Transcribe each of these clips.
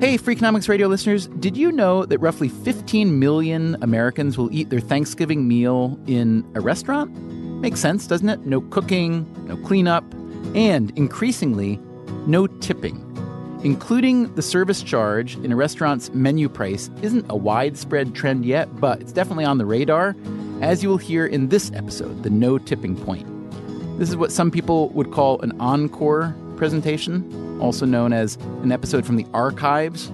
Hey, Freakonomics Radio listeners, did you know that roughly 15 million Americans will eat their Thanksgiving meal in a restaurant? Makes sense, doesn't it? No cooking, no cleanup, and increasingly, no tipping. Including the service charge in a restaurant's menu price isn't a widespread trend yet, but it's definitely on the radar, as you will hear in this episode, the no tipping point. This is what some people would call an encore presentation, also known as an episode from the archives,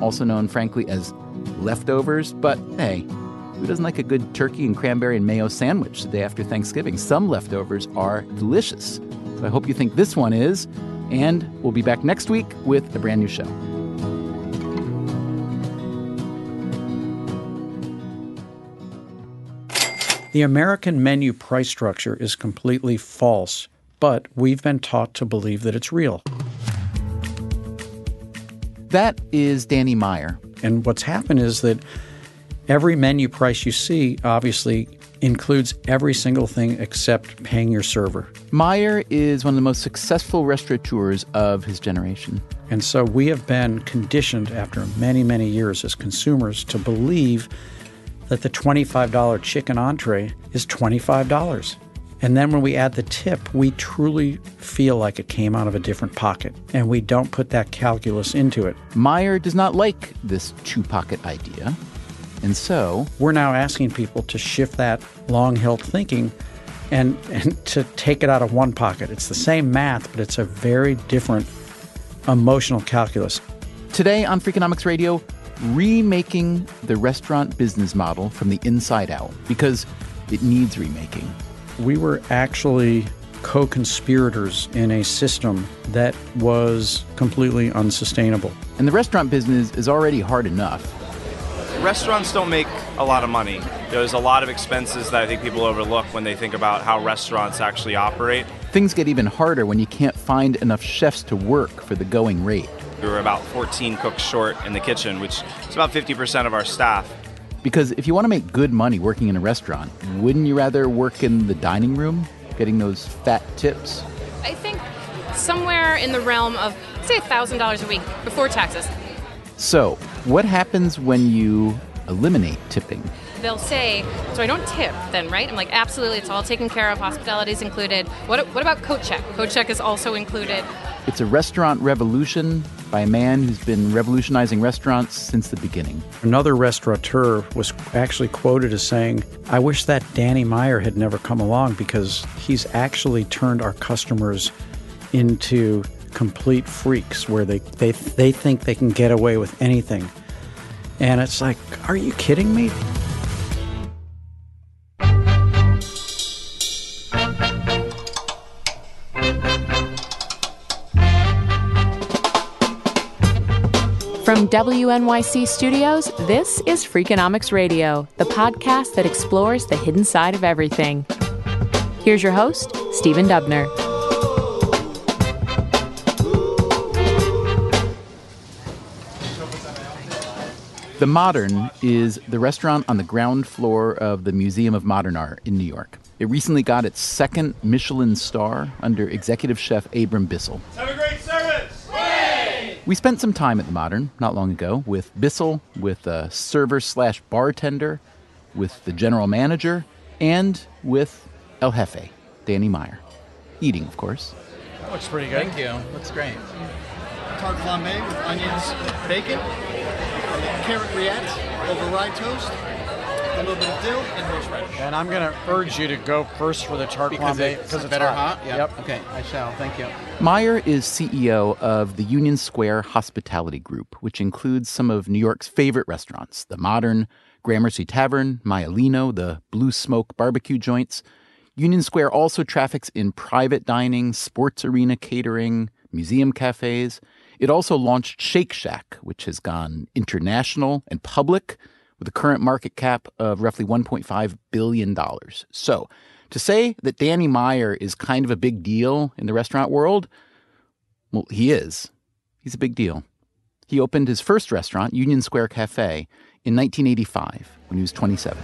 also known, frankly, as leftovers. But hey, who doesn't like a good turkey and cranberry and mayo sandwich the day after Thanksgiving? Some leftovers are delicious. So I hope you think this one is. And we'll be back next week with a brand new show. The American menu price structure is completely false, but we've been taught to believe that it's real. That is Danny Meyer. And what's happened is that every menu price you see obviously includes every single thing except paying your server. Meyer is one of the most successful restaurateurs of his generation. And so we have been conditioned after many, many years as consumers to believe that the $25 chicken entree is $25. And then when we add the tip, we truly feel like it came out of a different pocket, and we don't put that calculus into it. Meyer does not like this two pocket idea. And so we're now asking people to shift that long held thinking and, and to take it out of one pocket. It's the same math, but it's a very different emotional calculus. Today on Freakonomics Radio, remaking the restaurant business model from the inside out because it needs remaking. We were actually co conspirators in a system that was completely unsustainable. And the restaurant business is already hard enough. Restaurants don't make a lot of money. There's a lot of expenses that I think people overlook when they think about how restaurants actually operate. Things get even harder when you can't find enough chefs to work for the going rate. We were about 14 cooks short in the kitchen, which is about 50% of our staff. Because if you want to make good money working in a restaurant, wouldn't you rather work in the dining room, getting those fat tips? I think somewhere in the realm of, say, $1,000 a week before taxes. So, what happens when you eliminate tipping? They'll say, so I don't tip then, right? I'm like, absolutely, it's all taken care of, hospitality is included. What, what about coat check? Coat check is also included. It's a restaurant revolution by a man who's been revolutionizing restaurants since the beginning. Another restaurateur was actually quoted as saying, I wish that Danny Meyer had never come along because he's actually turned our customers into complete freaks where they, they, they think they can get away with anything. And it's like, are you kidding me? From WNYC Studios, this is Freakonomics Radio, the podcast that explores the hidden side of everything. Here's your host, Stephen Dubner. The Modern is the restaurant on the ground floor of the Museum of Modern Art in New York. It recently got its second Michelin star under executive chef Abram Bissell. Have a great service! Way! We spent some time at the Modern not long ago with Bissell, with a server slash bartender, with the general manager, and with El Jefe, Danny Meyer. eating, of course. That Looks pretty good. Thank you. Looks great. tart flambe with onions, bacon, carrot rillette over rye toast, a little bit of dill, and horseradish. And I'm going to urge you to go first for the tart flambe because it's better hot. hot. Yep. Okay, I shall. Thank you. Meyer is CEO of the Union Square Hospitality Group, which includes some of New York's favorite restaurants the Modern, Gramercy Tavern, Maialino, the Blue Smoke barbecue joints. Union Square also traffics in private dining, sports arena catering, museum cafes. It also launched Shake Shack, which has gone international and public with a current market cap of roughly $1.5 billion. So, to say that Danny Meyer is kind of a big deal in the restaurant world, well, he is. He's a big deal. He opened his first restaurant, Union Square Cafe, in 1985 when he was 27.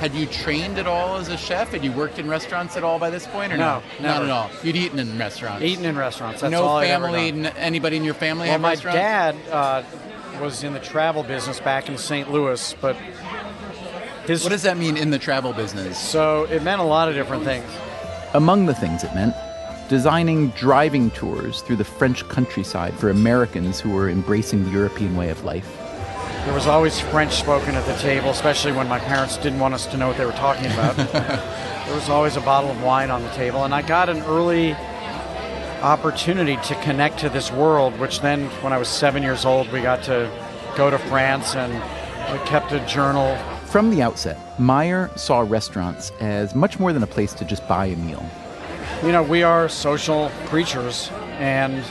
Had you trained at all as a chef? Had you worked in restaurants at all by this point, or No, no? Not at all. You'd eaten in restaurants. Eaten in restaurants. That's no all I've ever family, done. n- anybody in your family Well, have my restaurants? dad uh, was in the travel business back in St. Louis, but his What does that mean in the travel business? so it meant a lot of different things. Among the things it meant, designing driving tours through the French countryside for Americans who were embracing the European way of life. There was always French spoken at the table, especially when my parents didn't want us to know what they were talking about. there was always a bottle of wine on the table, and I got an early opportunity to connect to this world, which then, when I was seven years old, we got to go to France and we kept a journal. From the outset, Meyer saw restaurants as much more than a place to just buy a meal. You know, we are social creatures, and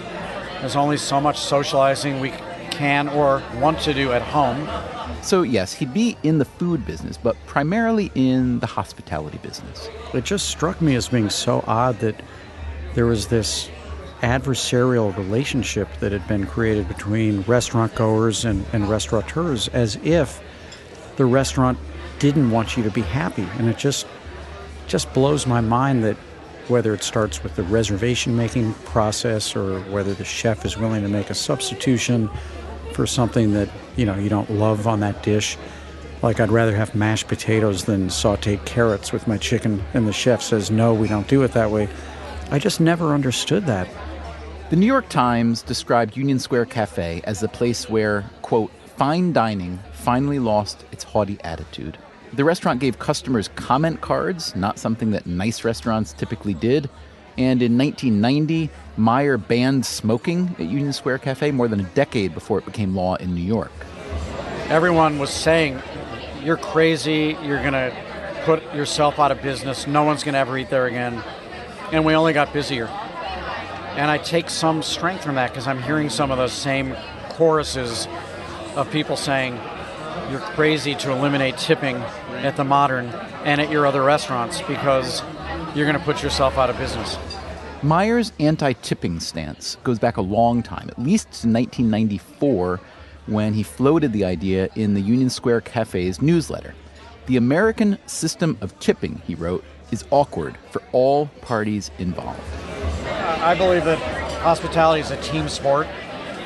there's only so much socializing we can or want to do at home. So, yes, he'd be in the food business, but primarily in the hospitality business. It just struck me as being so odd that there was this adversarial relationship that had been created between restaurant goers and, and restaurateurs as if the restaurant didn't want you to be happy. And it just just blows my mind that whether it starts with the reservation making process or whether the chef is willing to make a substitution for something that you know you don't love on that dish. Like I'd rather have mashed potatoes than sauteed carrots with my chicken. And the chef says no we don't do it that way. I just never understood that The New York Times described Union Square Cafe as the place where, quote, fine dining finally lost its haughty attitude. The restaurant gave customers comment cards, not something that nice restaurants typically did. And in 1990, Meyer banned smoking at Union Square Cafe more than a decade before it became law in New York. everyone was saying you're crazy you're gonna put yourself out of business no one's gonna ever eat there again and we only got busier and I take some strength from that because I'm hearing some of those same choruses of people saying you're crazy to eliminate tipping at the modern and at your other restaurants because you're going to put yourself out of business. Meyer's anti tipping stance goes back a long time, at least to 1994, when he floated the idea in the Union Square Cafe's newsletter. The American system of tipping, he wrote, is awkward for all parties involved. I believe that hospitality is a team sport,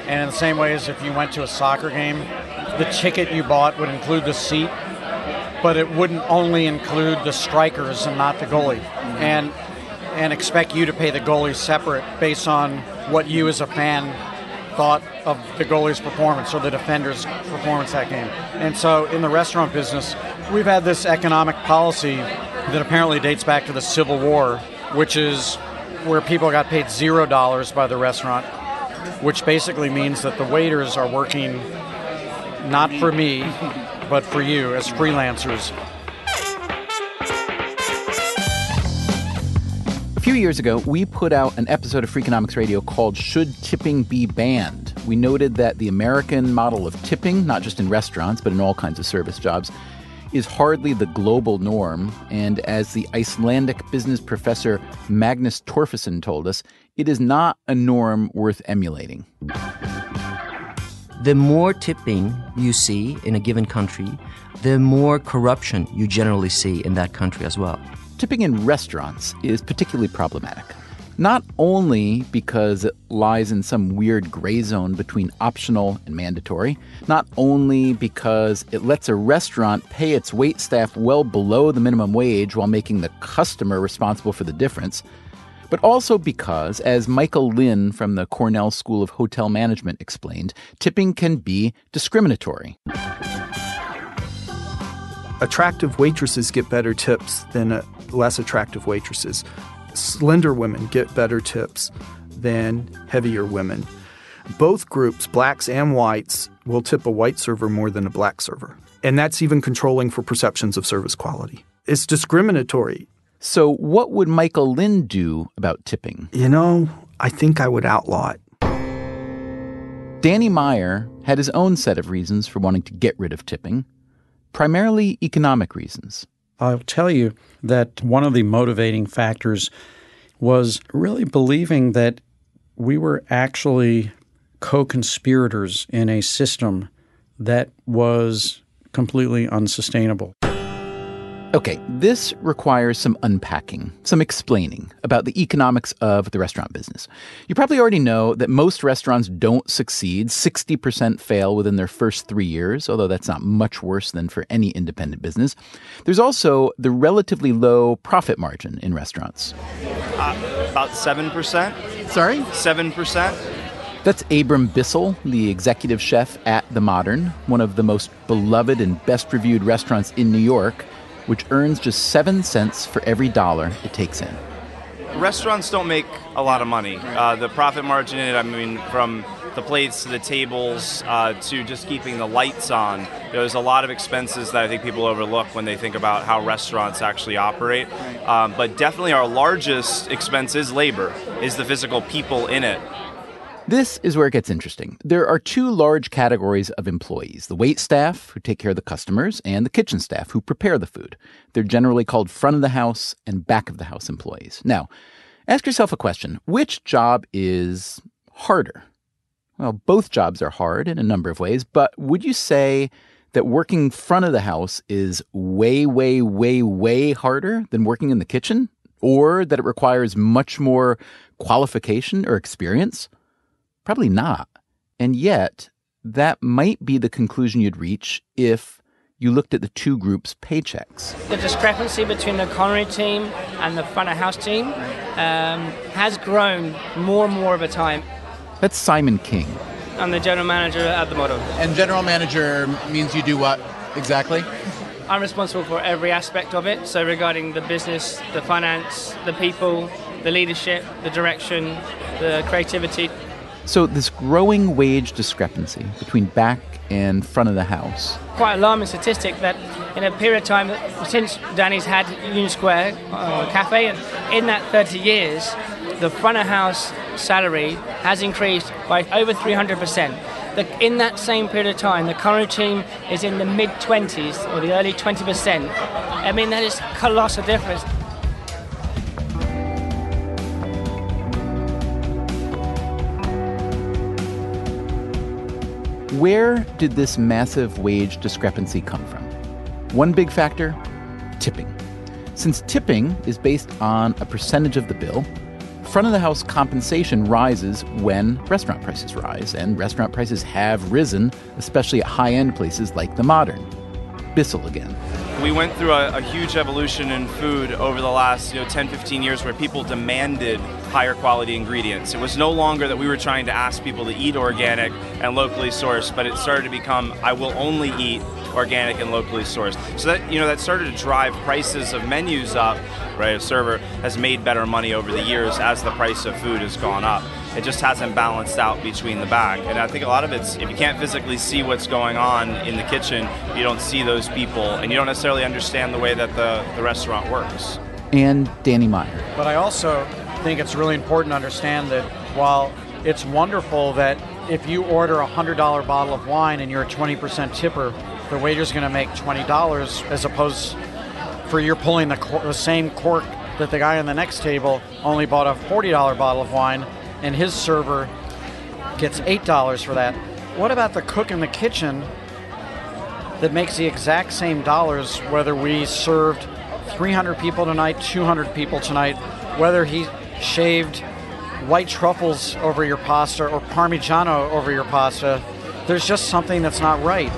and in the same way as if you went to a soccer game, the ticket you bought would include the seat, but it wouldn't only include the strikers and not the goalie, mm-hmm. and and expect you to pay the goalie separate based on what you as a fan thought of the goalie's performance or the defender's performance that game. And so in the restaurant business, we've had this economic policy that apparently dates back to the Civil War, which is where people got paid zero dollars by the restaurant, which basically means that the waiters are working not for me, but for you as freelancers. A few years ago, we put out an episode of Freakonomics Radio called Should Tipping Be Banned? We noted that the American model of tipping, not just in restaurants, but in all kinds of service jobs, is hardly the global norm. And as the Icelandic business professor Magnus Torfason told us, it is not a norm worth emulating. the more tipping you see in a given country, the more corruption you generally see in that country as well. Tipping in restaurants is particularly problematic. Not only because it lies in some weird gray zone between optional and mandatory, not only because it lets a restaurant pay its wait staff well below the minimum wage while making the customer responsible for the difference, but also because, as Michael Lynn from the Cornell School of Hotel Management explained, tipping can be discriminatory. Attractive waitresses get better tips than uh, less attractive waitresses. Slender women get better tips than heavier women. Both groups, blacks and whites, will tip a white server more than a black server. And that's even controlling for perceptions of service quality. It's discriminatory. So, what would Michael Lynn do about tipping? You know, I think I would outlaw it. Danny Meyer had his own set of reasons for wanting to get rid of tipping, primarily economic reasons. I'll tell you that one of the motivating factors was really believing that we were actually co conspirators in a system that was completely unsustainable. Okay, this requires some unpacking, some explaining about the economics of the restaurant business. You probably already know that most restaurants don't succeed. 60% fail within their first three years, although that's not much worse than for any independent business. There's also the relatively low profit margin in restaurants. Uh, about 7%. Sorry? 7%. That's Abram Bissell, the executive chef at The Modern, one of the most beloved and best reviewed restaurants in New York which earns just seven cents for every dollar it takes in. Restaurants don't make a lot of money. Uh, the profit margin in it, I mean, from the plates to the tables uh, to just keeping the lights on. There's a lot of expenses that I think people overlook when they think about how restaurants actually operate. Um, but definitely our largest expense is labor, is the physical people in it. This is where it gets interesting. There are two large categories of employees the wait staff, who take care of the customers, and the kitchen staff, who prepare the food. They're generally called front of the house and back of the house employees. Now, ask yourself a question which job is harder? Well, both jobs are hard in a number of ways, but would you say that working front of the house is way, way, way, way harder than working in the kitchen? Or that it requires much more qualification or experience? Probably not. And yet, that might be the conclusion you'd reach if you looked at the two groups' paychecks. The discrepancy between the culinary team and the front of house team um, has grown more and more over time. That's Simon King. I'm the general manager at the Modern. And general manager means you do what exactly? I'm responsible for every aspect of it. So, regarding the business, the finance, the people, the leadership, the direction, the creativity. So, this growing wage discrepancy between back and front of the house. Quite alarming statistic that in a period of time since Danny's had Union Square uh, Cafe, in that 30 years, the front of house salary has increased by over 300%. The, in that same period of time, the current team is in the mid 20s or the early 20%. I mean, that is colossal difference. Where did this massive wage discrepancy come from? One big factor tipping. Since tipping is based on a percentage of the bill, front of the house compensation rises when restaurant prices rise, and restaurant prices have risen, especially at high end places like the modern. Bissell again. We went through a, a, huge evolution in food over the last you know 10, 15 years where people demanded higher quality ingredients. It was no longer that we were trying to ask people to eat organic and locally sourced, but it started to become I will only eat organic and locally sourced. So that you know that started to drive prices of menus up. Right, a server has made better money over the years as the price of food has gone up it just hasn't balanced out between the back. And I think a lot of it's if you can't physically see what's going on in the kitchen, you don't see those people and you don't necessarily understand the way that the, the restaurant works. And Danny Meyer. But I also think it's really important to understand that while it's wonderful that if you order a $100 bottle of wine and you're a 20% tipper, the waiter's going to make $20 as opposed for you're pulling the, cor- the same cork that the guy on the next table only bought a $40 bottle of wine and his server gets $8 for that. What about the cook in the kitchen that makes the exact same dollars whether we served 300 people tonight, 200 people tonight, whether he shaved white truffles over your pasta or parmigiano over your pasta? There's just something that's not right.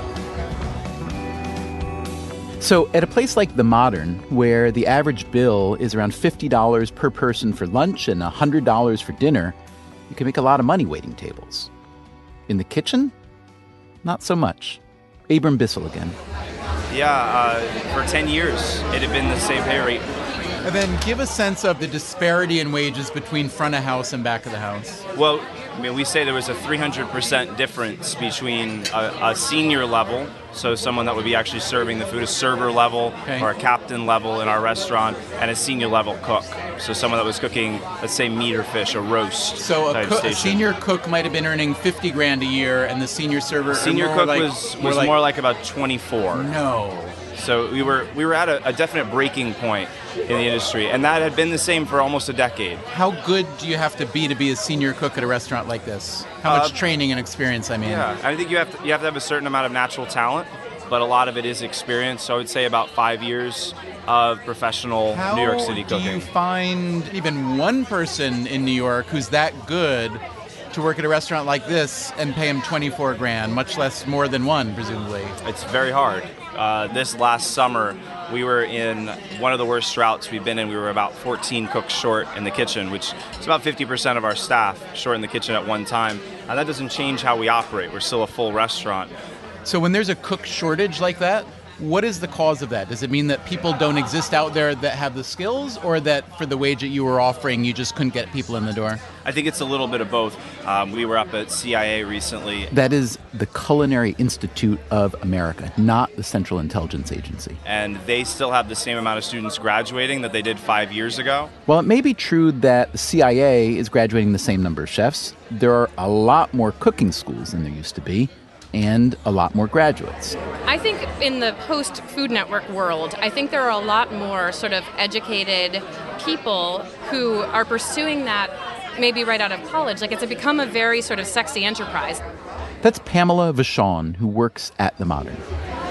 So, at a place like the Modern, where the average bill is around $50 per person for lunch and $100 for dinner, you can make a lot of money waiting tables. In the kitchen, not so much. Abram Bissell again. Yeah, uh, for 10 years, it had been the same pay rate. And then give a sense of the disparity in wages between front of house and back of the house. Well, I mean, we say there was a 300% difference between a, a, senior level, so someone that would be actually serving the food, a server level okay. or a captain level in our restaurant, and a senior level cook. So someone that was cooking, let's say, meat or fish, a roast. So a, co- a senior cook might have been earning 50 grand a year, and the senior server. Senior cook like, was was like, more like about 24. No. So we were we were at a, a, definite breaking point in the industry, and that had been the same for almost a decade. How good do you have to be to be a senior cook at a restaurant like this? How much uh, training and experience? I mean, yeah, I think you have to, you have to have a certain amount of natural talent, but a lot of it is experience. So I would say about five years of professional How New York City cooking. How do you find even one person in New York who's that good? to work at a restaurant like this and pay him 24 grand, much less more than one, presumably. It's very hard. Uh, this last summer, we were in one of the worst droughts we've been in. We were about 14 cooks short in the kitchen, which is about 50% of our staff short in the kitchen at one time. And that doesn't change how we operate. We're still a full restaurant. So when there's a cook shortage like that, what is the cause of that? Does it mean that people don't exist out there that have the skills, or that for the wage that you were offering, you just couldn't get people in the door? I think it's a little bit of both. Um, we were up at CIA recently. That is the Culinary Institute of America, not the Central Intelligence Agency. And they still have the same amount of students graduating that they did five years ago. Well, it may be true that the CIA is graduating the same number of chefs. There are a lot more cooking schools than there used to be and a lot more graduates. I think in the post Food Network world, I think there are a lot more sort of educated people who are pursuing that maybe right out of college. Like it's become a very sort of sexy enterprise. That's Pamela Vachon, who works at The Modern.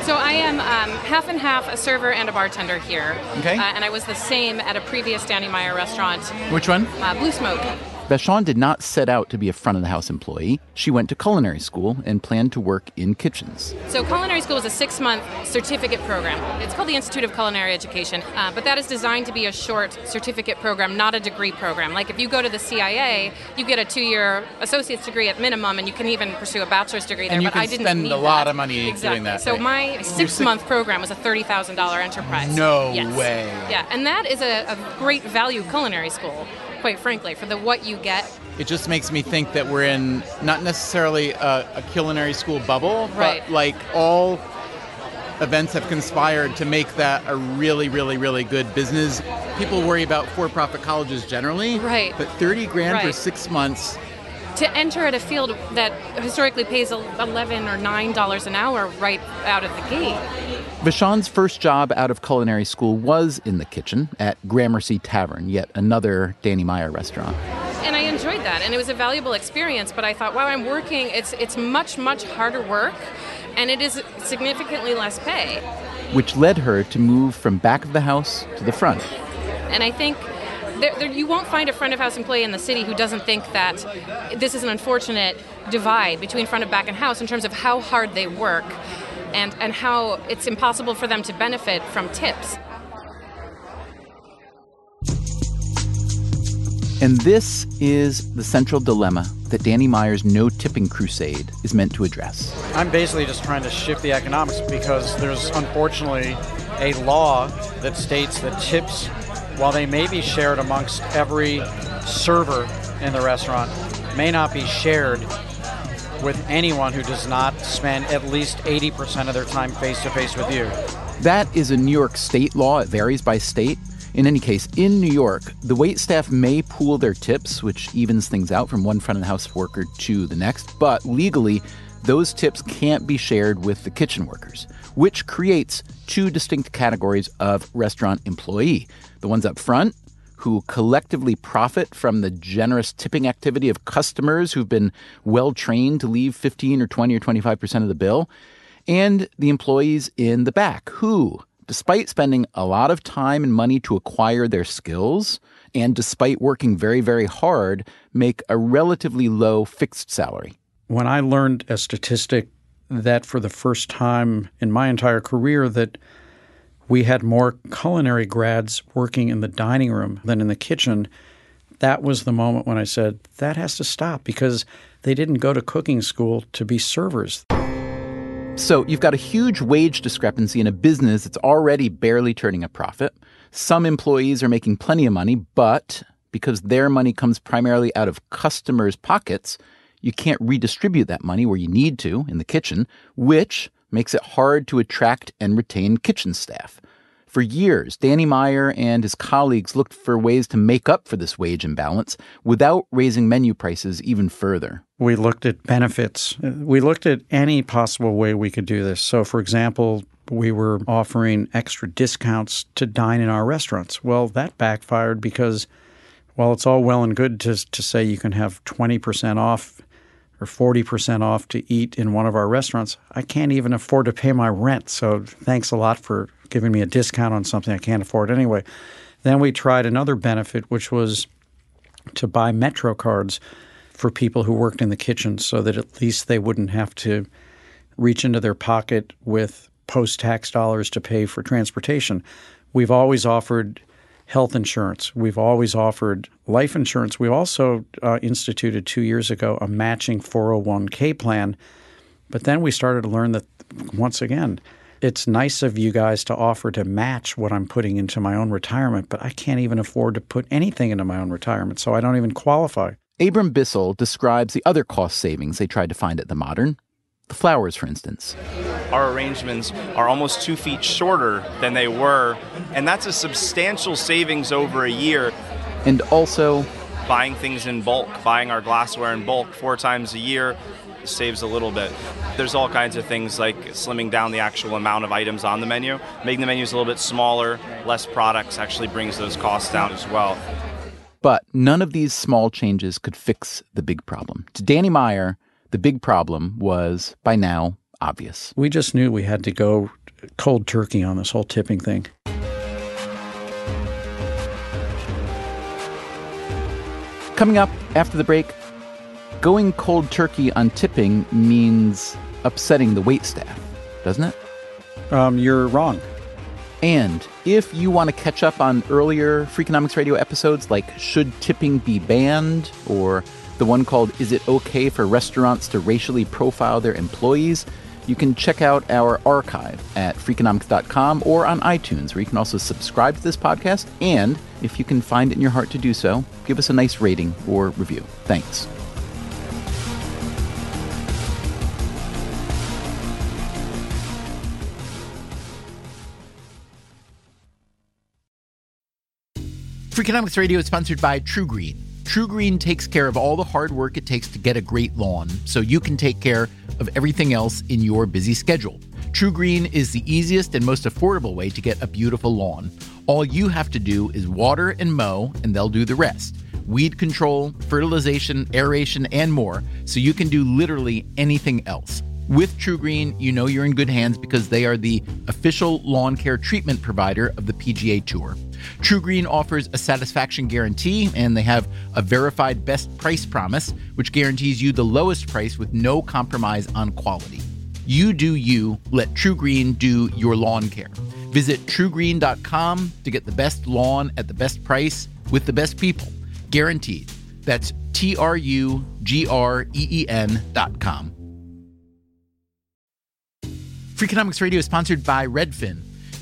So I am um, half and half a server and a bartender here. Okay. Uh, and I was the same at a previous Danny Meyer restaurant. Which one? Uh, Blue Smoke. Vachon did not set out to be a front of the house employee. She went to culinary school and planned to work in kitchens. So, culinary school is a six month certificate program. It's called the Institute of Culinary Education, uh, but that is designed to be a short certificate program, not a degree program. Like if you go to the CIA, you get a two year associate's degree at minimum, and you can even pursue a bachelor's degree there. And you but can I didn't spend a lot that. of money exactly. doing that. So, my six month program was a $30,000 enterprise. No yes. way. Yeah, and that is a, a great value culinary school quite frankly, for the what you get. It just makes me think that we're in not necessarily a, a culinary school bubble, right. but like all events have conspired to make that a really, really, really good business. People worry about for-profit colleges generally, right? But thirty grand right. for six months to enter at a field that historically pays 11 or 9 dollars an hour right out of the gate. Vachon's first job out of culinary school was in the kitchen at Gramercy Tavern, yet another Danny Meyer restaurant. And I enjoyed that, and it was a valuable experience. But I thought, wow, I'm working. It's it's much much harder work, and it is significantly less pay. Which led her to move from back of the house to the front. And I think there, there, you won't find a front of house employee in the city who doesn't think that this is an unfortunate divide between front of back and house in terms of how hard they work and, and how it's impossible for them to benefit from tips. And this is the central dilemma that Danny Meyer's no tipping crusade is meant to address. I'm basically just trying to shift the economics because there's unfortunately a law that states that tips while they may be shared amongst every server in the restaurant, may not be shared with anyone who does not spend at least 80% of their time face to face with you. That is a New York state law. It varies by state. In any case, in New York, the wait staff may pool their tips, which evens things out from one front of the house worker to the next, but legally, those tips can't be shared with the kitchen workers, which creates two distinct categories of restaurant employee the ones up front who collectively profit from the generous tipping activity of customers who've been well trained to leave 15 or 20 or 25% of the bill, and the employees in the back who, despite spending a lot of time and money to acquire their skills, and despite working very, very hard, make a relatively low fixed salary. When I learned a statistic that for the first time in my entire career that we had more culinary grads working in the dining room than in the kitchen. That was the moment when I said, that has to stop because they didn't go to cooking school to be servers. So you've got a huge wage discrepancy in a business that's already barely turning a profit. Some employees are making plenty of money, but because their money comes primarily out of customers' pockets, you can't redistribute that money where you need to in the kitchen, which makes it hard to attract and retain kitchen staff. For years, Danny Meyer and his colleagues looked for ways to make up for this wage imbalance without raising menu prices even further. We looked at benefits. We looked at any possible way we could do this. So, for example, we were offering extra discounts to dine in our restaurants. Well, that backfired because while it's all well and good to, to say you can have 20% off or 40% off to eat in one of our restaurants, I can't even afford to pay my rent. So thanks a lot for giving me a discount on something I can't afford anyway. Then we tried another benefit, which was to buy Metro cards for people who worked in the kitchen so that at least they wouldn't have to reach into their pocket with post tax dollars to pay for transportation. We've always offered health insurance. We've always offered life insurance. We also uh, instituted two years ago a matching 401k plan. But then we started to learn that, once again, it's nice of you guys to offer to match what I'm putting into my own retirement, but I can't even afford to put anything into my own retirement, so I don't even qualify. Abram Bissell describes the other cost savings they tried to find at the Modern. The flowers, for instance. Our arrangements are almost two feet shorter than they were, and that's a substantial savings over a year. And also, buying things in bulk, buying our glassware in bulk four times a year saves a little bit. There's all kinds of things like slimming down the actual amount of items on the menu, making the menus a little bit smaller, less products actually brings those costs down as well. But none of these small changes could fix the big problem. To Danny Meyer, the big problem was, by now, obvious. We just knew we had to go cold turkey on this whole tipping thing. Coming up after the break, going cold turkey on tipping means upsetting the wait staff, doesn't it? Um, you're wrong. And if you want to catch up on earlier Freakonomics Radio episodes like Should Tipping Be Banned or the one called Is It Okay for Restaurants to Racially Profile Their Employees, you can check out our archive at freakonomics.com or on iTunes, where you can also subscribe to this podcast. And if you can find it in your heart to do so, give us a nice rating or review. Thanks. Freakonomics Radio is sponsored by TruGreen. TruGreen takes care of all the hard work it takes to get a great lawn so you can take care of everything else in your busy schedule. TruGreen is the easiest and most affordable way to get a beautiful lawn. All you have to do is water and mow, and they'll do the rest. Weed control, fertilization, aeration, and more, so you can do literally anything else. With TruGreen, you know you're in good hands because they are the official lawn care treatment provider of the PGA Tour. TruGreen offers a satisfaction guarantee, and they have a verified best price promise, which guarantees you the lowest price with no compromise on quality. You do you, let TruGreen do your lawn care. Visit trugreen.com to get the best lawn at the best price with the best people. Guaranteed. That's T R U G R E E N.com. Freakonomics Radio is sponsored by Redfin.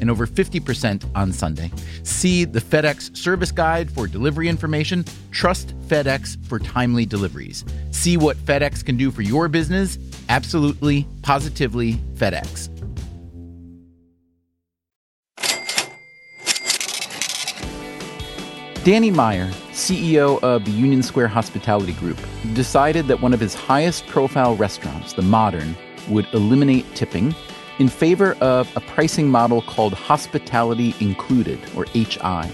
and over 50% on Sunday. See the FedEx service guide for delivery information. Trust FedEx for timely deliveries. See what FedEx can do for your business. Absolutely, positively FedEx. Danny Meyer, CEO of the Union Square Hospitality Group, decided that one of his highest profile restaurants, the Modern, would eliminate tipping in favor of a pricing model called Hospitality Included, or HI.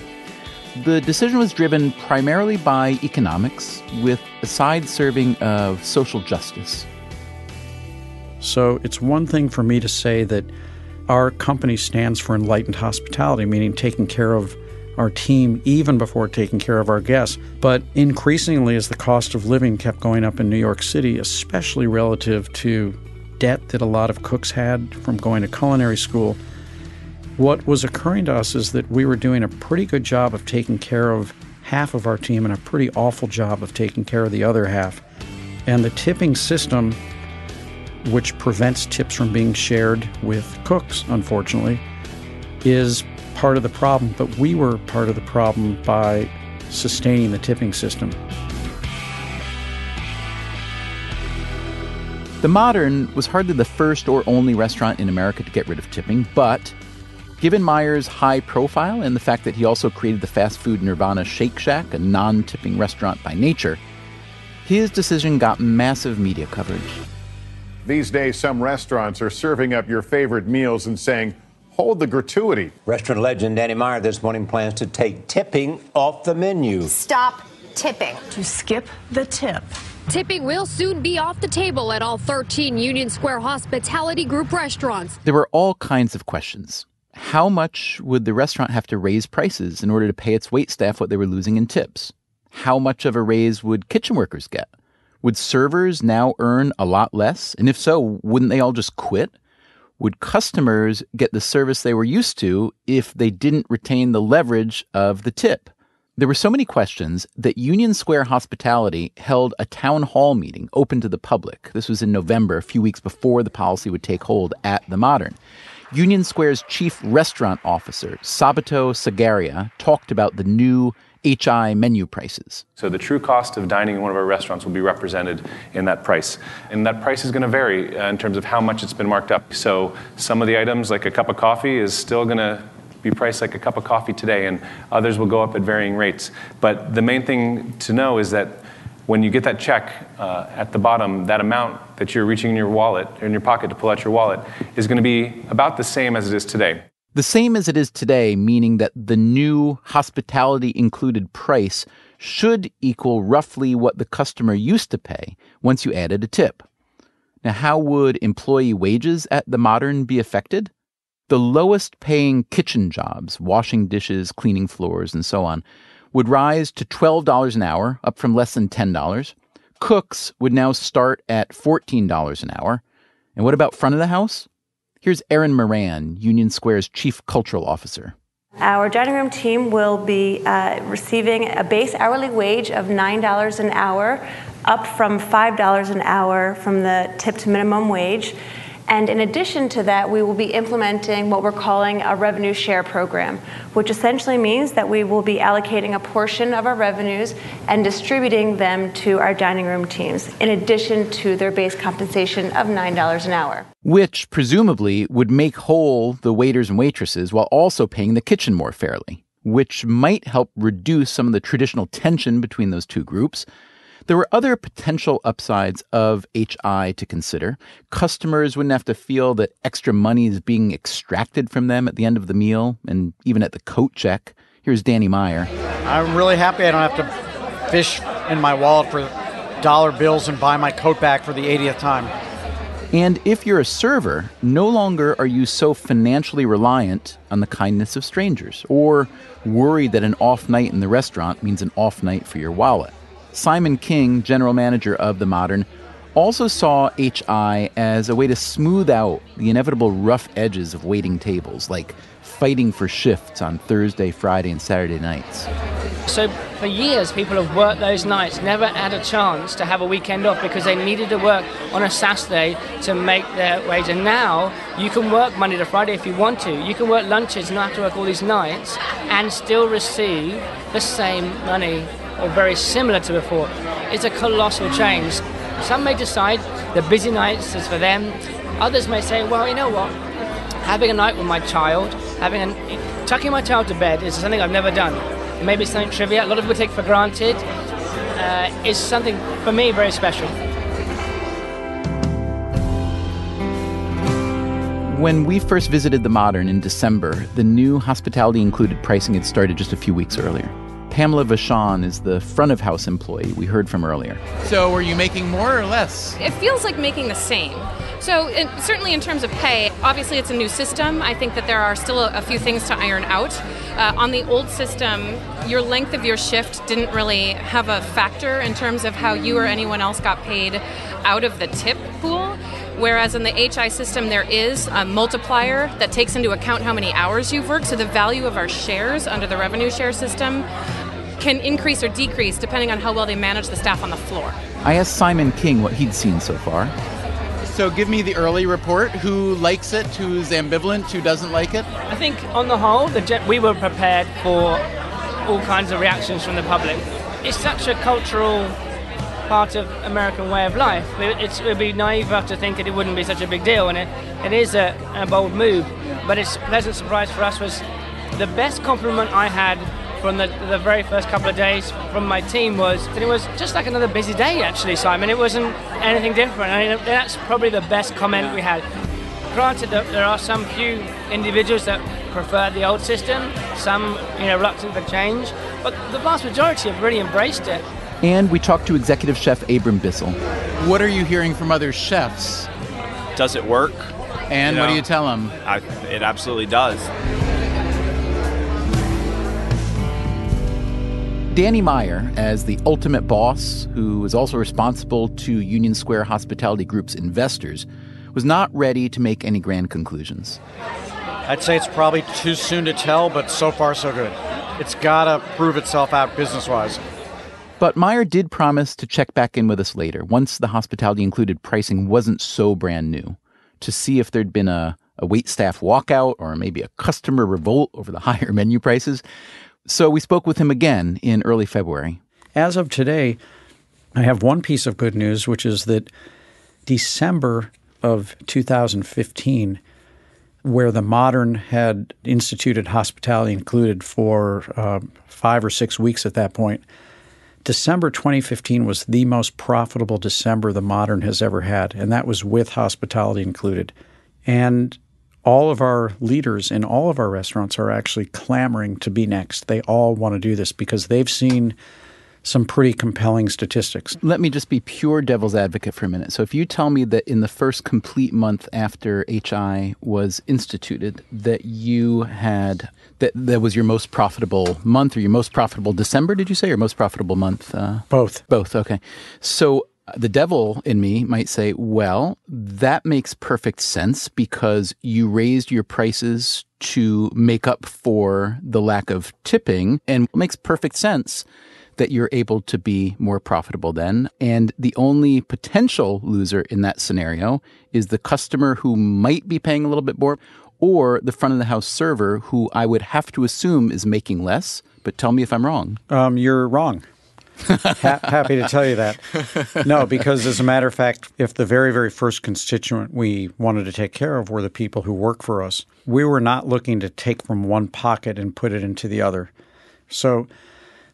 The decision was driven primarily by economics, with a side serving of social justice. So it's one thing for me to say that our company stands for enlightened hospitality, meaning taking care of our team even before taking care of our guests. But increasingly, as the cost of living kept going up in New York City, especially relative to debt that a lot of cooks had from going to culinary school, what was occurring to us is that we were doing a pretty good job of taking care of half of our team and a pretty awful job of taking care of the other half. And the tipping system, which prevents tips from being shared with cooks, unfortunately, is part of the problem, but we were part of the problem by sustaining the tipping system. The Modern was hardly the first or only restaurant in America to get rid of tipping, but given Meyer's high profile and the fact that he also created the fast food Nirvana Shake Shack, a non tipping restaurant by nature, his decision got massive media coverage. These days, some restaurants are serving up your favorite meals and saying, hold the gratuity. Restaurant legend Danny Meyer this morning plans to take tipping off the menu. Stop tipping. To skip the tip. Tipping will soon be off the table at all 13 Union Square Hospitality Group restaurants. There were all kinds of questions. How much would the restaurant have to raise prices in order to pay its wait staff what they were losing in tips? How much of a raise would kitchen workers get? Would servers now earn a lot less? And if so, wouldn't they all just quit? would customers get the service they were used to if they didn't retain the leverage of the tip? There were so many questions that Union Square Hospitality held a town hall meeting open to the public. This was in November, a few weeks before the policy would take hold at the Modern. Union Square's chief restaurant officer, Sabato Sagaria, talked about the new HI menu prices. So the true cost of dining in one of our restaurants will be represented in that price. And that price is going to vary uh, in terms of how much it's been marked up. So some of the items, like a cup of coffee, is still going to be priced like a cup of coffee today, and others will go up at varying rates. But the main thing to know is that when you get that check uh, at the bottom, that amount that you're reaching in your wallet, or in your pocket to pull out your wallet, is going to be about the same as it is today. The same as it is today, meaning that the new hospitality included price should equal roughly what the customer used to pay once you added a tip. Now, how would employee wages at the Modern be affected? The lowest paying kitchen jobs, washing dishes, cleaning floors, and so on, would rise to $12 an hour, up from less than $10. Cooks would now start at $14 an hour. And what about front of the house? Here's Erin Moran, Union Square's Chief Cultural Officer. Our dining room team will be uh, receiving a base hourly wage of $9 an hour, up from $5 an hour from the tipped minimum wage. And in addition to that, we will be implementing what we're calling a revenue share program, which essentially means that we will be allocating a portion of our revenues and distributing them to our dining room teams, in addition to their base compensation of $9 an hour. Which presumably would make whole the waiters and waitresses while also paying the kitchen more fairly, which might help reduce some of the traditional tension between those two groups there were other potential upsides of HI to consider. Customers wouldn't have to feel that extra money is being extracted from them at the end of the meal and even at the coat check. Here's Danny Meyer. I'm really happy I don't have to fish in my wallet for dollar bills and buy my coat back for the 80th time. And if you're a server, no longer are you so financially reliant on the kindness of strangers or worried that an off night in the restaurant means an off night for your wallet. Simon King, general manager of The Modern, also saw HI as a way to smooth out the inevitable rough edges of waiting tables, like fighting for shifts on Thursday, Friday, and Saturday nights. So for years, people have worked those nights, never had a chance to have a weekend off because they needed to work on a Saturday to make their wage. And now you can work Monday to Friday if you want to. You can work lunches, not have to work all these nights, and still receive the same money or very similar to before. It's a colossal change. Some may decide the busy nights is for them. Others may say, well, you know what? Having a night with my child, having a, tucking my child to bed is something I've never done maybe something trivial, a lot of people take for granted, uh, is something for me very special. When we first visited the Modern in December, the new hospitality included pricing had started just a few weeks earlier. Pamela Vachon is the front of house employee we heard from earlier. So, are you making more or less? It feels like making the same. So, in, certainly in terms of pay, obviously it's a new system. I think that there are still a, a few things to iron out. Uh, on the old system, your length of your shift didn't really have a factor in terms of how you or anyone else got paid out of the tip pool. Whereas in the HI system, there is a multiplier that takes into account how many hours you've worked. So the value of our shares under the revenue share system can increase or decrease depending on how well they manage the staff on the floor. I asked Simon King what he'd seen so far. So give me the early report. Who likes it? Who's ambivalent? Who doesn't like it? I think on the whole, the we were prepared for all kinds of reactions from the public. It's such a cultural part of American way of life. It would be naive to think that it wouldn't be such a big deal, and it, it is a, a bold move. But it's a pleasant surprise for us was the best compliment I had from the, the very first couple of days from my team was that it was just like another busy day, actually, Simon. It wasn't anything different. I mean, that's probably the best comment we had. Granted that there are some few individuals that prefer the old system, some, you know, reluctant for change, but the vast majority have really embraced it. And we talked to executive chef Abram Bissell. What are you hearing from other chefs? Does it work? And you know, what do you tell them? I, it absolutely does. Danny Meyer, as the ultimate boss, who is also responsible to Union Square Hospitality Group's investors, was not ready to make any grand conclusions. I'd say it's probably too soon to tell, but so far so good. It's got to prove itself out business wise. But Meyer did promise to check back in with us later, once the hospitality included pricing wasn't so brand new, to see if there'd been a, a wait staff walkout or maybe a customer revolt over the higher menu prices. So we spoke with him again in early February. As of today, I have one piece of good news, which is that December of 2015, where the Modern had instituted hospitality included for uh, five or six weeks at that point, December 2015 was the most profitable December the Modern has ever had, and that was with hospitality included. And all of our leaders in all of our restaurants are actually clamoring to be next. They all want to do this because they've seen some pretty compelling statistics. Let me just be pure devil's advocate for a minute. So if you tell me that in the first complete month after HI was instituted that you had that that was your most profitable month or your most profitable December, did you say, or most profitable month? Uh, both. Both. Okay. So the devil in me might say, well, that makes perfect sense because you raised your prices to make up for the lack of tipping and it makes perfect sense that you're able to be more profitable then. And the only potential loser in that scenario is the customer who might be paying a little bit more or the front of the house server who I would have to assume is making less. But tell me if I'm wrong. Um, you're wrong ha- happy to tell you that. No, because as a matter of fact, if the very, very first constituent we wanted to take care of were the people who work for us, we were not looking to take from one pocket and put it into the other. So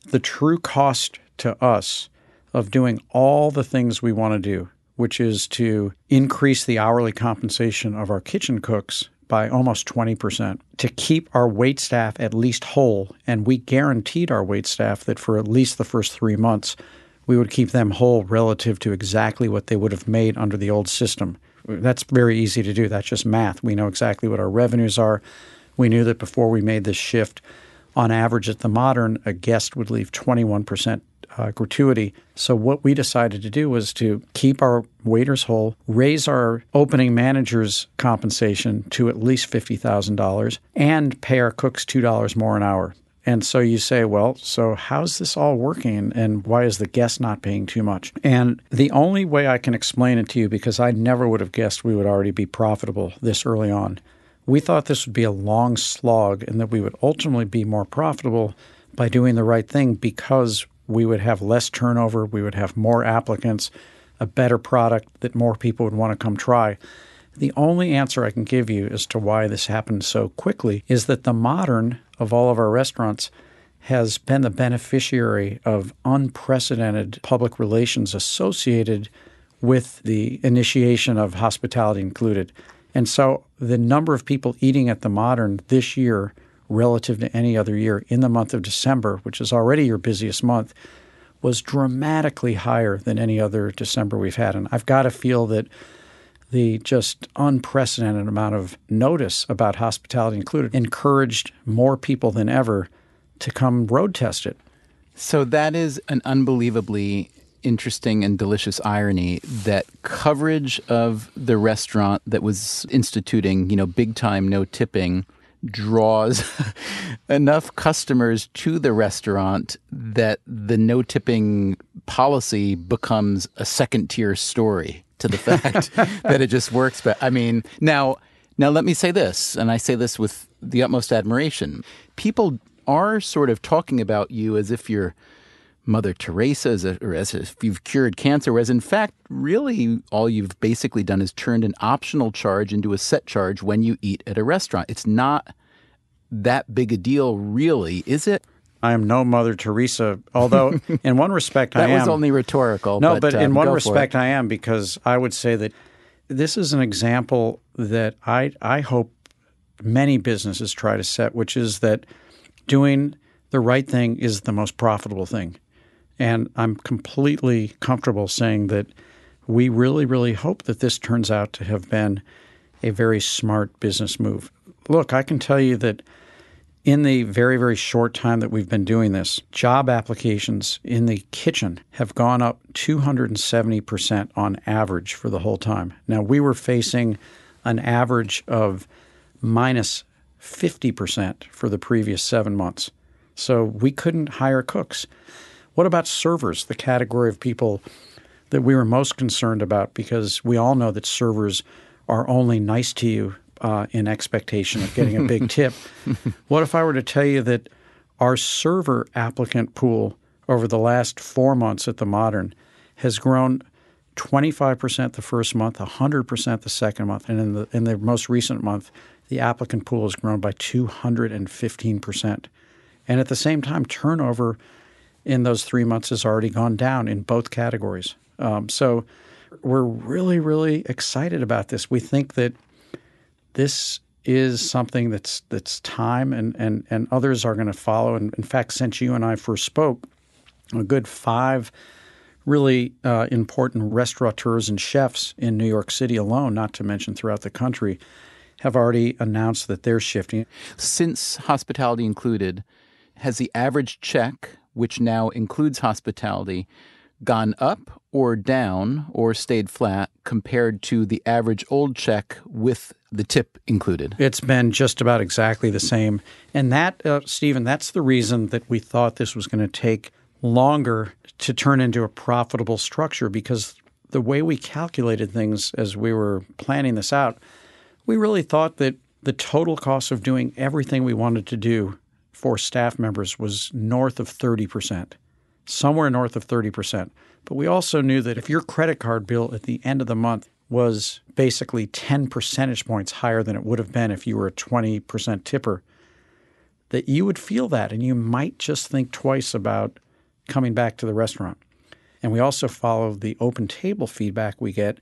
the true cost to us of doing all the things we want to do, which is to increase the hourly compensation of our kitchen cooks by almost 20% to keep our wait staff at least whole. And we guaranteed our wait staff that for at least the first three months, we would keep them whole relative to exactly what they would have made under the old system. That's very easy to do. That's just math. We know exactly what our revenues are. We knew that before we made this shift, on average at the modern, a guest would leave 21% uh, gratuity. So what we decided to do was to keep our waiters whole, raise our opening managers' compensation to at least fifty thousand dollars, and pay our cooks two dollars more an hour. And so you say, well, so how's this all working and why is the guest not paying too much? And the only way I can explain it to you, because I never would have guessed we would already be profitable this early on, we thought this would be a long slog and that we would ultimately be more profitable by doing the right thing because we would have less turnover, we would have more applicants, a better product that more people would want to come try. The only answer I can give you as to why this happened so quickly is that the modern of all of our restaurants has been the beneficiary of unprecedented public relations associated with the initiation of hospitality included. And so the number of people eating at the modern this year relative to any other year in the month of December, which is already your busiest month, was dramatically higher than any other December we've had. And I've got to feel that the just unprecedented amount of notice about hospitality included encouraged more people than ever to come road test it. So that is an unbelievably interesting and delicious irony that coverage of the restaurant that was instituting, you know, big time no tipping draws enough customers to the restaurant that the no tipping policy becomes a second tier story to the fact that it just works. But I mean, now, now let me say this, and I say this with the utmost admiration. People are sort of talking about you as if you're Mother Teresa, as a, or as if you've cured cancer, whereas in fact, really, all you've basically done is turned an optional charge into a set charge when you eat at a restaurant. It's not that big a deal, really, is it? I am no Mother Teresa, although in one respect I am. That was only rhetorical. No, but, but, in um, one respect. I am because I would say that this is an example that I I hope many businesses try to set, which is that doing the right thing is the most profitable thing. And I'm completely comfortable saying that we really, really hope that this turns out to have been a very smart business move. Look, I can tell you that in the very, very short time that we've been doing this, job applications in the kitchen have gone up 270% on average for the whole time. Now, we were facing an average of minus 50% for the previous seven months. So we couldn't hire cooks. What about servers, the category of people that we were most concerned about? Because we all know that servers are only nice to you uh, in expectation of getting a big tip. What if I were to tell you that our server applicant pool over the last four months at the Modern has grown 25% the first month, 100% the second month, and in the in the most recent month, the applicant pool has grown by 215%. And at the same time, turnover in those three months has already gone down in both categories. Um, so we're really, really excited about this. We think that this is something that's that's time and and and others are going to follow. And in fact, since you and I first spoke, a good five really uh, important restaurateurs and chefs in New York City alone, not to mention throughout the country, have already announced that they're shifting. Since hospitality included, has the average check, which now includes hospitality, gone up or down or stayed flat compared to the average old check with the tip included? It's been just about exactly the same. And that, uh, Stephen, that's the reason that we thought this was going to take longer to turn into a profitable structure because the way we calculated things as we were planning this out, we really thought that the total cost of doing everything we wanted to do for staff members was north of 30%, somewhere north of 30%. But we also knew that if your credit card bill at the end of the month was basically 10 percentage points higher than it would have been if you were a 20% tipper, that you would feel that and you might just think twice about coming back to the restaurant. And we also follow the open table feedback we get.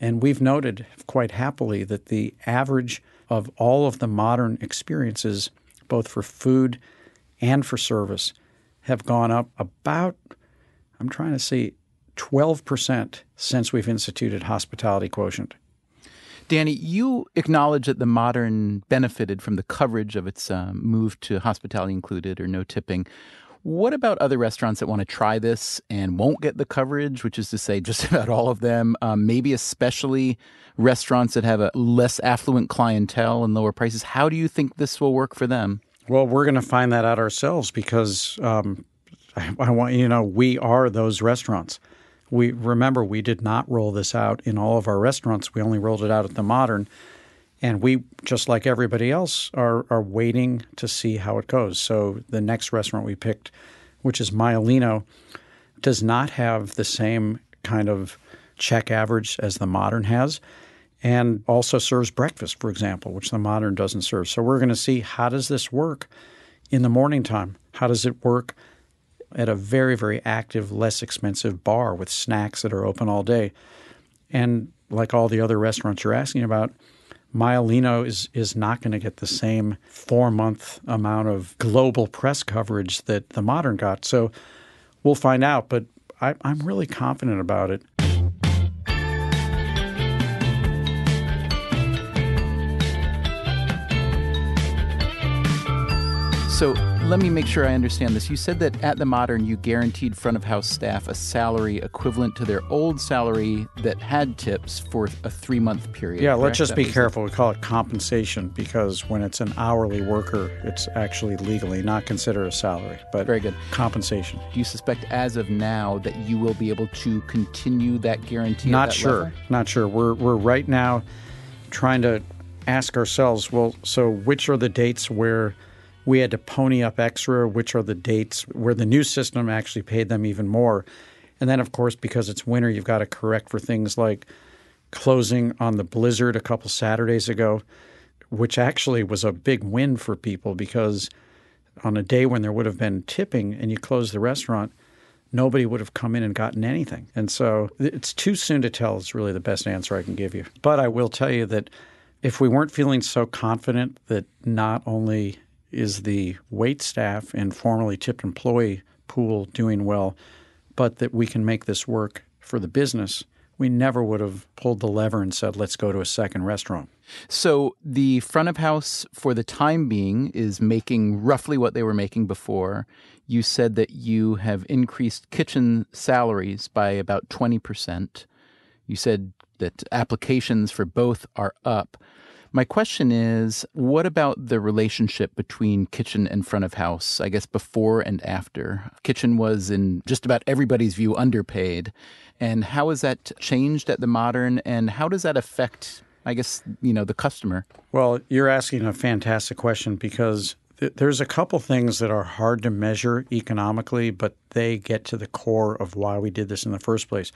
And we've noted quite happily that the average of all of the modern experiences, both for food and for service, have gone up about, I'm trying to see, 12% since we've instituted hospitality quotient. Danny, you acknowledge that the modern benefited from the coverage of its um, move to hospitality included or no tipping. What about other restaurants that want to try this and won't get the coverage, which is to say, just about all of them? Um, maybe especially restaurants that have a less affluent clientele and lower prices. How do you think this will work for them? Well, we're going to find that out ourselves because um, I, I want you to know we are those restaurants. We remember we did not roll this out in all of our restaurants. We only rolled it out at the Modern, and we just like everybody else are are waiting to see how it goes. So the next restaurant we picked, which is Maialino, does not have the same kind of check average as the Modern has and also serves breakfast, for example, which the modern doesn't serve. So we're going to see how does this work in the morning time? How does it work at a very, very active, less expensive bar with snacks that are open all day? And like all the other restaurants you're asking about, Maialino is is not going to get the same four month amount of global press coverage that the modern got. So we'll find out, but I, I'm really confident about it. So let me make sure I understand this. You said that at the Modern, you guaranteed front of house staff a salary equivalent to their old salary that had tips for a three month period. Yeah, correct? let's just That be careful. We call it compensation because when it's an hourly worker, it's actually legally not considered a salary, but very good compensation. Do you suspect as of now that you will be able to continue that guarantee? Not that sure. level? Not sure. We're we're right now trying to ask ourselves, well, so which are the dates where we had to pony up extra, which are the dates where the new system actually paid them even more. And then of course because it's winter, you've got to correct for things like closing on the blizzard a couple Saturdays ago, which actually was a big win for people because on a day when there would have been tipping and you close the restaurant, nobody would have come in and gotten anything. And so it's too soon to tell, is really the best answer I can give you. But I will tell you that if we weren't feeling so confident that not only is the wait staff and formerly tipped employee pool doing well, but that we can make this work for the business, we never would have pulled the lever and said, let's go to a second restaurant. So the front of house, for the time being, is making roughly what they were making before. You said that you have increased kitchen salaries by about 20%. You said that applications for both are up. My question is what about the relationship between kitchen and front of house, I guess before and after? Kitchen was, in just about everybody's view, underpaid. And how has that changed at the modern? And how does that affect, I guess, you know, the customer? Well, you're asking a fantastic question because th- there's a couple things that are hard to measure economically, but they get to the core of why we did this in the first place.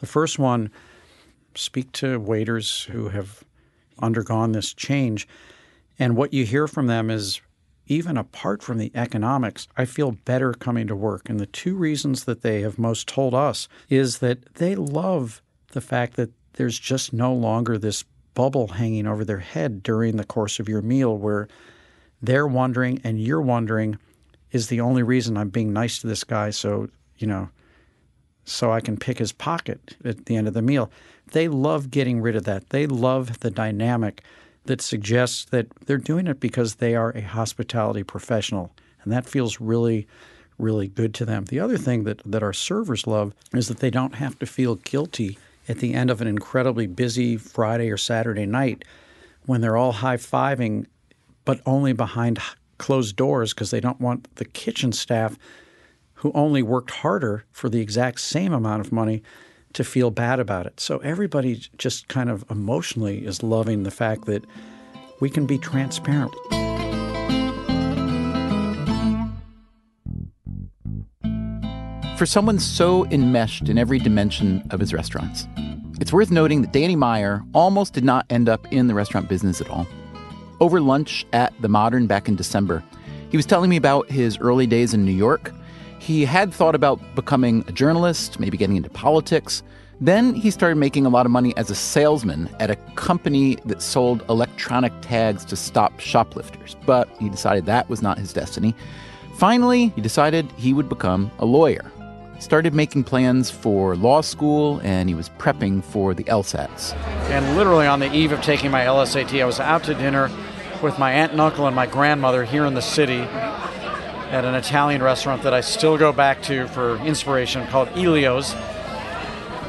The first one speak to waiters who have undergone this change. And what you hear from them is even apart from the economics, I feel better coming to work. And the two reasons that they have most told us is that they love the fact that there's just no longer this bubble hanging over their head during the course of your meal where they're wondering and you're wondering, is the only reason I'm being nice to this guy so, you know, so I can pick his pocket at the end of the meal. They love getting rid of that. They love the dynamic that suggests that they're doing it because they are a hospitality professional. And that feels really, really good to them. The other thing that, that our servers love is that they don't have to feel guilty at the end of an incredibly busy Friday or Saturday night when they're all high fiving, but only behind closed doors because they don't want the kitchen staff who only worked harder for the exact same amount of money to feel bad about it. So everybody just kind of emotionally is loving the fact that we can be transparent. For someone so enmeshed in every dimension of his restaurants, it's worth noting that Danny Meyer almost did not end up in the restaurant business at all. Over lunch at the Modern back in December, he was telling me about his early days in New York. He had thought about becoming a journalist, maybe getting into politics. Then he started making a lot of money as a salesman at a company that sold electronic tags to stop shoplifters, but he decided that was not his destiny. Finally, he decided he would become a lawyer. He started making plans for law school and he was prepping for the LSATs. And literally on the eve of taking my LSAT, I was out to dinner with my aunt and uncle and my grandmother here in the city. At an Italian restaurant that I still go back to for inspiration called Elio's.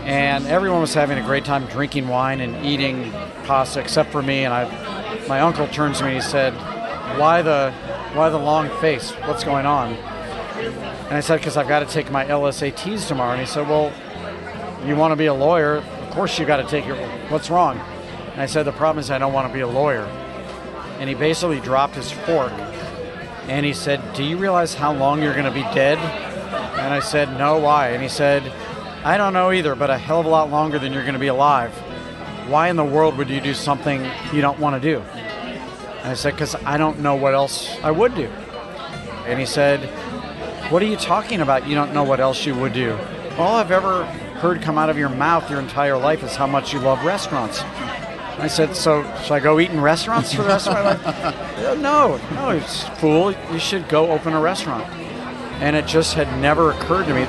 And everyone was having a great time drinking wine and eating pasta except for me. And I, my uncle turns to me and he said, "Why the, why the long face? What's going on?" And I said, "Because I've got to take my LSATs tomorrow." And he said, "Well, you want to be a lawyer? Of course you got to take your. What's wrong?" And I said, "The problem is I don't want to be a lawyer." And he basically dropped his fork and he said, Do you realize how long you're going to be dead? And I said, No, why? And he said, I don't know either, but a hell of a lot longer than you're going to be alive. Why in the world would you do something you don't want to do? And I said, Because I don't know what else I would do. And he said, What are you talking about? You don't know what else you would do. All I've ever heard come out of your mouth your entire life is how much you love restaurants. I said, so should I go eat in restaurants for the rest of my life? no, no, it's fool. You should go open a restaurant. And it just had never occurred to me.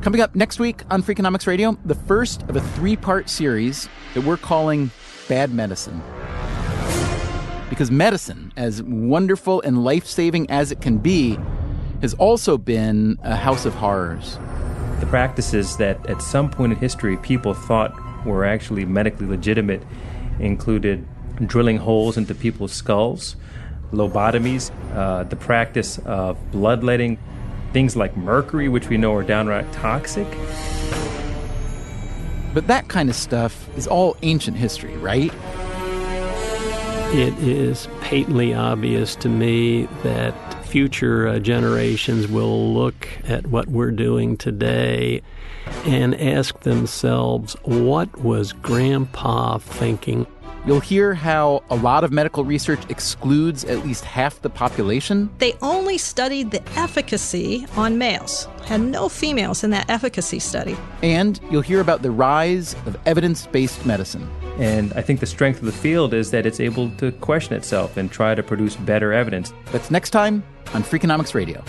Coming up next week on Freakonomics Radio, the first of a three part series that we're calling Bad Medicine. Because medicine, as wonderful and life saving as it can be, has also been a house of horrors. The practices that at some point in history people thought were actually medically legitimate included drilling holes into people's skulls, lobotomies, uh, the practice of bloodletting, things like mercury, which we know are downright toxic. But that kind of stuff is all ancient history, right? It is patently obvious to me that future uh, generations will look at what we're doing today and ask themselves, what was Grandpa thinking? You'll hear how a lot of medical research excludes at least half the population. They only studied the efficacy on males, had no females in that efficacy study. And you'll hear about the rise of evidence based medicine. And I think the strength of the field is that it's able to question itself and try to produce better evidence. That's next time on Freakonomics Radio.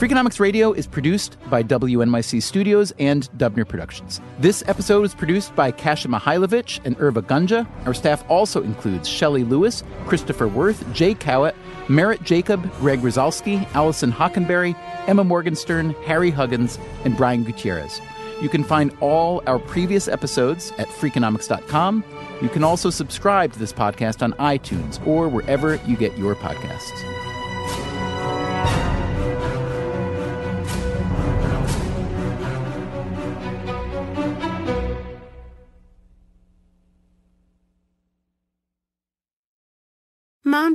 Freakonomics Radio is produced by WNYC Studios and Dubner Productions. This episode was produced by Kasia Mihailovich and Irva Gunja. Our staff also includes Shelley Lewis, Christopher Worth, Jay Cowit, Merritt Jacob, Greg Rosalsky, Allison Hockenberry, Emma Morgenstern, Harry Huggins, and Brian Gutierrez. You can find all our previous episodes at Freakonomics.com. You can also subscribe to this podcast on iTunes or wherever you get your podcasts.